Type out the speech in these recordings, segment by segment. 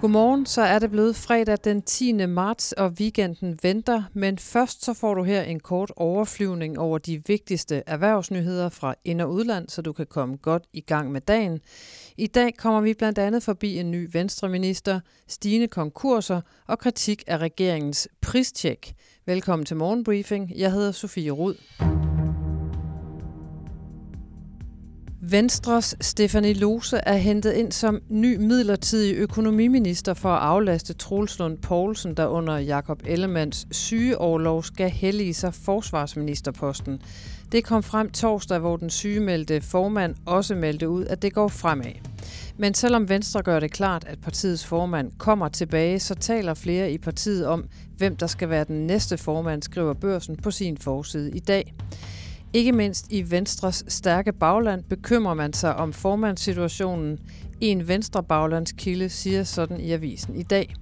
Godmorgen, så er det blevet fredag den 10. marts, og weekenden venter. Men først så får du her en kort overflyvning over de vigtigste erhvervsnyheder fra ind- og udland, så du kan komme godt i gang med dagen. I dag kommer vi blandt andet forbi en ny venstreminister, stigende konkurser og kritik af regeringens pristjek. Velkommen til Morgenbriefing. Jeg hedder Sofie Rud. Venstres Stefanie Lose er hentet ind som ny midlertidig økonomiminister for at aflaste Troels Lund Poulsen, der under Jakob Ellemands sygeårlov skal hellige sig forsvarsministerposten. Det kom frem torsdag, hvor den sygemeldte formand også meldte ud, at det går fremad. Men selvom Venstre gør det klart, at partiets formand kommer tilbage, så taler flere i partiet om, hvem der skal være den næste formand, skriver børsen på sin forside i dag. Ikke mindst i Venstres stærke bagland bekymrer man sig om formandssituationen. En venstre baglandskilde siger sådan i avisen i dag.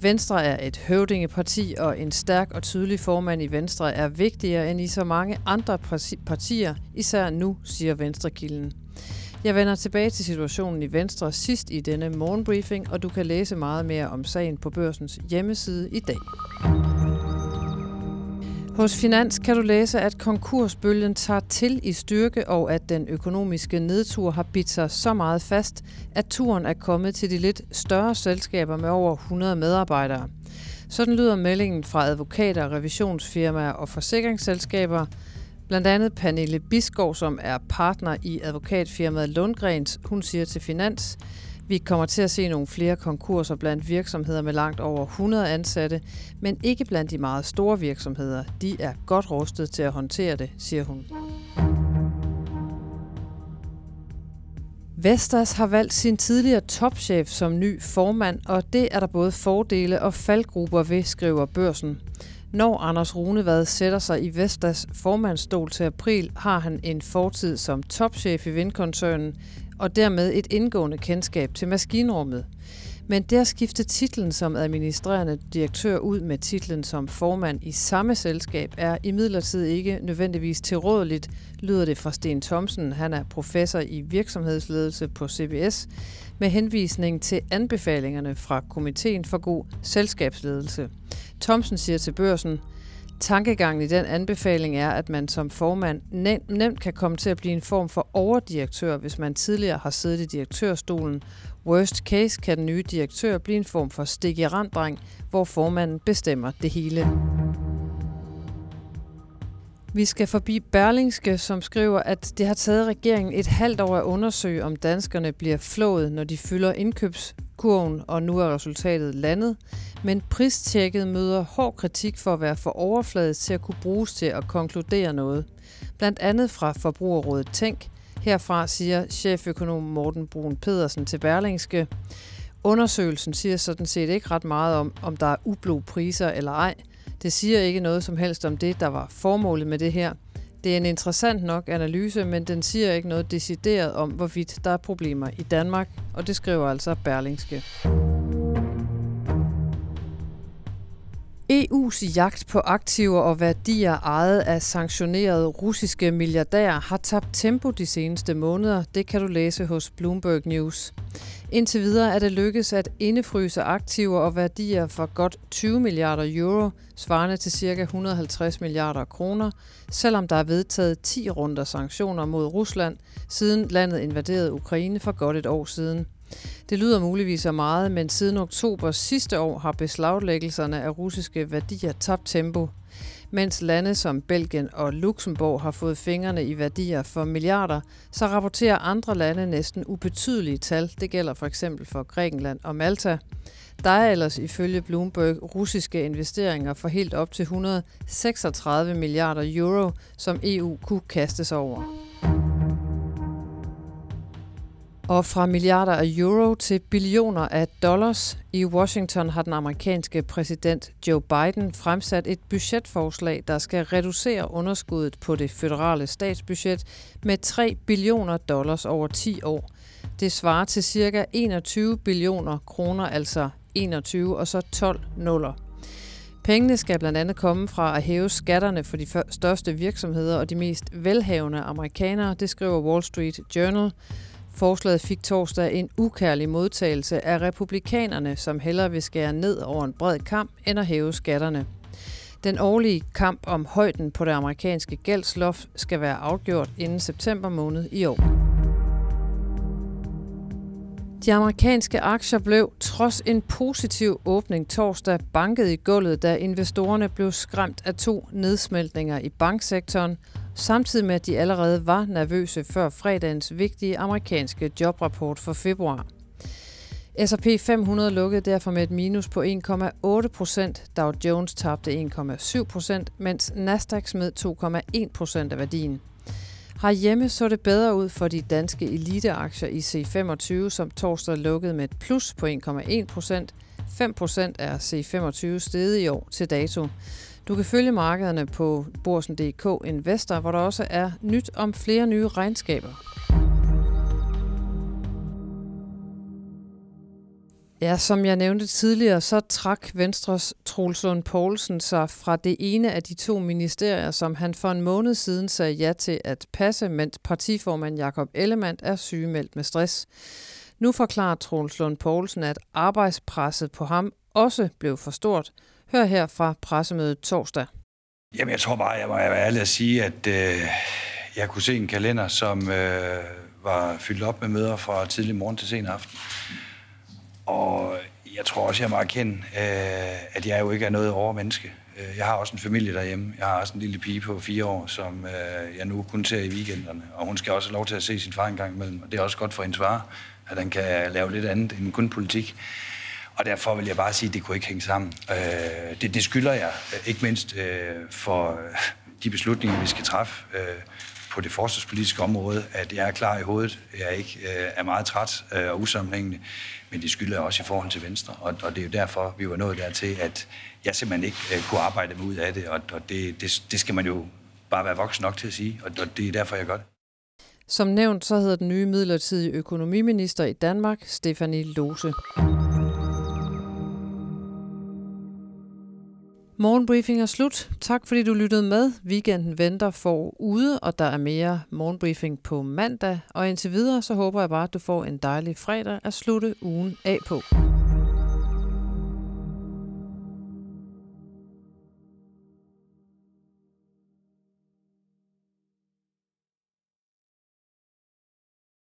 Venstre er et høvdingeparti, og en stærk og tydelig formand i Venstre er vigtigere end i så mange andre partier, især nu, siger Venstrekilden. Jeg vender tilbage til situationen i Venstre sidst i denne morgenbriefing, og du kan læse meget mere om sagen på børsens hjemmeside i dag. Hos Finans kan du læse, at konkursbølgen tager til i styrke, og at den økonomiske nedtur har bidt sig så meget fast, at turen er kommet til de lidt større selskaber med over 100 medarbejdere. Sådan lyder meldingen fra advokater, revisionsfirmaer og forsikringsselskaber. Blandt andet Pernille Biskov, som er partner i advokatfirmaet Lundgrens, hun siger til Finans, vi kommer til at se nogle flere konkurser blandt virksomheder med langt over 100 ansatte, men ikke blandt de meget store virksomheder. De er godt rustet til at håndtere det, siger hun. Vestas har valgt sin tidligere topchef som ny formand, og det er der både fordele og faldgrupper ved, skriver børsen. Når Anders Runevad sætter sig i Vestas formandsstol til april, har han en fortid som topchef i vindkoncernen, og dermed et indgående kendskab til maskinrummet. Men der skifte titlen som administrerende direktør ud med titlen som formand i samme selskab er imidlertid ikke nødvendigvis tilrådeligt, lyder det fra Sten Thomsen. Han er professor i virksomhedsledelse på CBS med henvisning til anbefalingerne fra Komiteen for God Selskabsledelse. Thomsen siger til børsen, Tankegangen i den anbefaling er, at man som formand nemt kan komme til at blive en form for overdirektør, hvis man tidligere har siddet i direktørstolen. Worst case kan den nye direktør blive en form for stik i randdreng, hvor formanden bestemmer det hele. Vi skal forbi Berlingske, som skriver, at det har taget regeringen et halvt år at undersøge, om danskerne bliver flået, når de fylder indkøbskurven, og nu er resultatet landet. Men pristjekket møder hård kritik for at være for overfladisk til at kunne bruges til at konkludere noget. Blandt andet fra Forbrugerrådet Tænk. Herfra siger cheføkonom Morten Brun Pedersen til Berlingske. Undersøgelsen siger sådan set ikke ret meget om, om der er ublå priser eller ej – det siger ikke noget som helst om det, der var formålet med det her. Det er en interessant nok analyse, men den siger ikke noget decideret om, hvorvidt der er problemer i Danmark, og det skriver altså Berlingske. EU's jagt på aktiver og værdier ejet af sanktionerede russiske milliardærer har tabt tempo de seneste måneder. Det kan du læse hos Bloomberg News. Indtil videre er det lykkedes at indefryse aktiver og værdier for godt 20 milliarder euro, svarende til ca. 150 milliarder kroner, selvom der er vedtaget 10 runder sanktioner mod Rusland, siden landet invaderede Ukraine for godt et år siden. Det lyder muligvis af meget, men siden oktober sidste år har beslaglæggelserne af russiske værdier tabt tempo mens lande som Belgien og Luxembourg har fået fingrene i værdier for milliarder, så rapporterer andre lande næsten ubetydelige tal. Det gælder for eksempel for Grækenland og Malta. Der er ellers ifølge Bloomberg russiske investeringer for helt op til 136 milliarder euro, som EU kunne kastes over. Og fra milliarder af euro til billioner af dollars. I Washington har den amerikanske præsident Joe Biden fremsat et budgetforslag, der skal reducere underskuddet på det føderale statsbudget med 3 billioner dollars over 10 år. Det svarer til ca. 21 billioner kroner, altså 21 og så 12 nuller. Pengene skal blandt andet komme fra at hæve skatterne for de største virksomheder og de mest velhavende amerikanere, det skriver Wall Street Journal. Forslaget fik torsdag en ukærlig modtagelse af republikanerne, som hellere vil skære ned over en bred kamp end at hæve skatterne. Den årlige kamp om højden på det amerikanske gældsloft skal være afgjort inden september måned i år. De amerikanske aktier blev trods en positiv åbning torsdag banket i gulvet, da investorerne blev skræmt af to nedsmeltninger i banksektoren, samtidig med at de allerede var nervøse før fredagens vigtige amerikanske jobrapport for februar. S&P 500 lukkede derfor med et minus på 1,8 procent. Dow Jones tabte 1,7 procent, mens Nasdaq smed 2,1 procent af værdien. Herhjemme så det bedre ud for de danske eliteaktier i C25, som torsdag lukkede med et plus på 1,1 procent. 5 procent er C25 steget i år til dato. Du kan følge markederne på Borsen.dk Investor, hvor der også er nyt om flere nye regnskaber. Ja, som jeg nævnte tidligere, så trak Venstres Troels Lund Poulsen sig fra det ene af de to ministerier, som han for en måned siden sagde ja til at passe, mens partiformand Jakob Ellemann er sygemeldt med stress. Nu forklarer Troels Lund Poulsen, at arbejdspresset på ham også blev for stort. Hør her fra pressemødet torsdag. Jamen, jeg tror bare, jeg var ærlig at sige, at øh, jeg kunne se en kalender, som øh, var fyldt op med møder fra tidlig morgen til sen aften. Og jeg tror også, jeg må erkende, øh, at jeg jo ikke er noget overmenneske. Øh, jeg har også en familie derhjemme. Jeg har også en lille pige på fire år, som øh, jeg nu kun ser i weekenderne. Og hun skal også have lov til at se sin far en gang imellem. Og det er også godt for hendes far, at han kan lave lidt andet end kun politik. Og derfor vil jeg bare sige, at det kunne ikke hænge sammen. Øh, det, det skylder jeg, øh, ikke mindst øh, for de beslutninger, vi skal træffe på det forsvarspolitiske område, at jeg er klar i hovedet. Jeg er ikke er meget træt og usammenhængende men det skylder jeg også i forhold til Venstre. Og, og det er jo derfor, vi var nået dertil, at jeg simpelthen ikke øh, kunne arbejde mig ud af det, og, og det, det, det skal man jo bare være voksen nok til at sige, og, og det er derfor, jeg gør det. Som nævnt, så hedder den nye midlertidige økonomiminister i Danmark, Stefanie Lose. Morgenbriefing er slut. Tak fordi du lyttede med. Weekenden venter for ude, og der er mere morgenbriefing på mandag. Og indtil videre, så håber jeg bare, at du får en dejlig fredag at slutte ugen af på.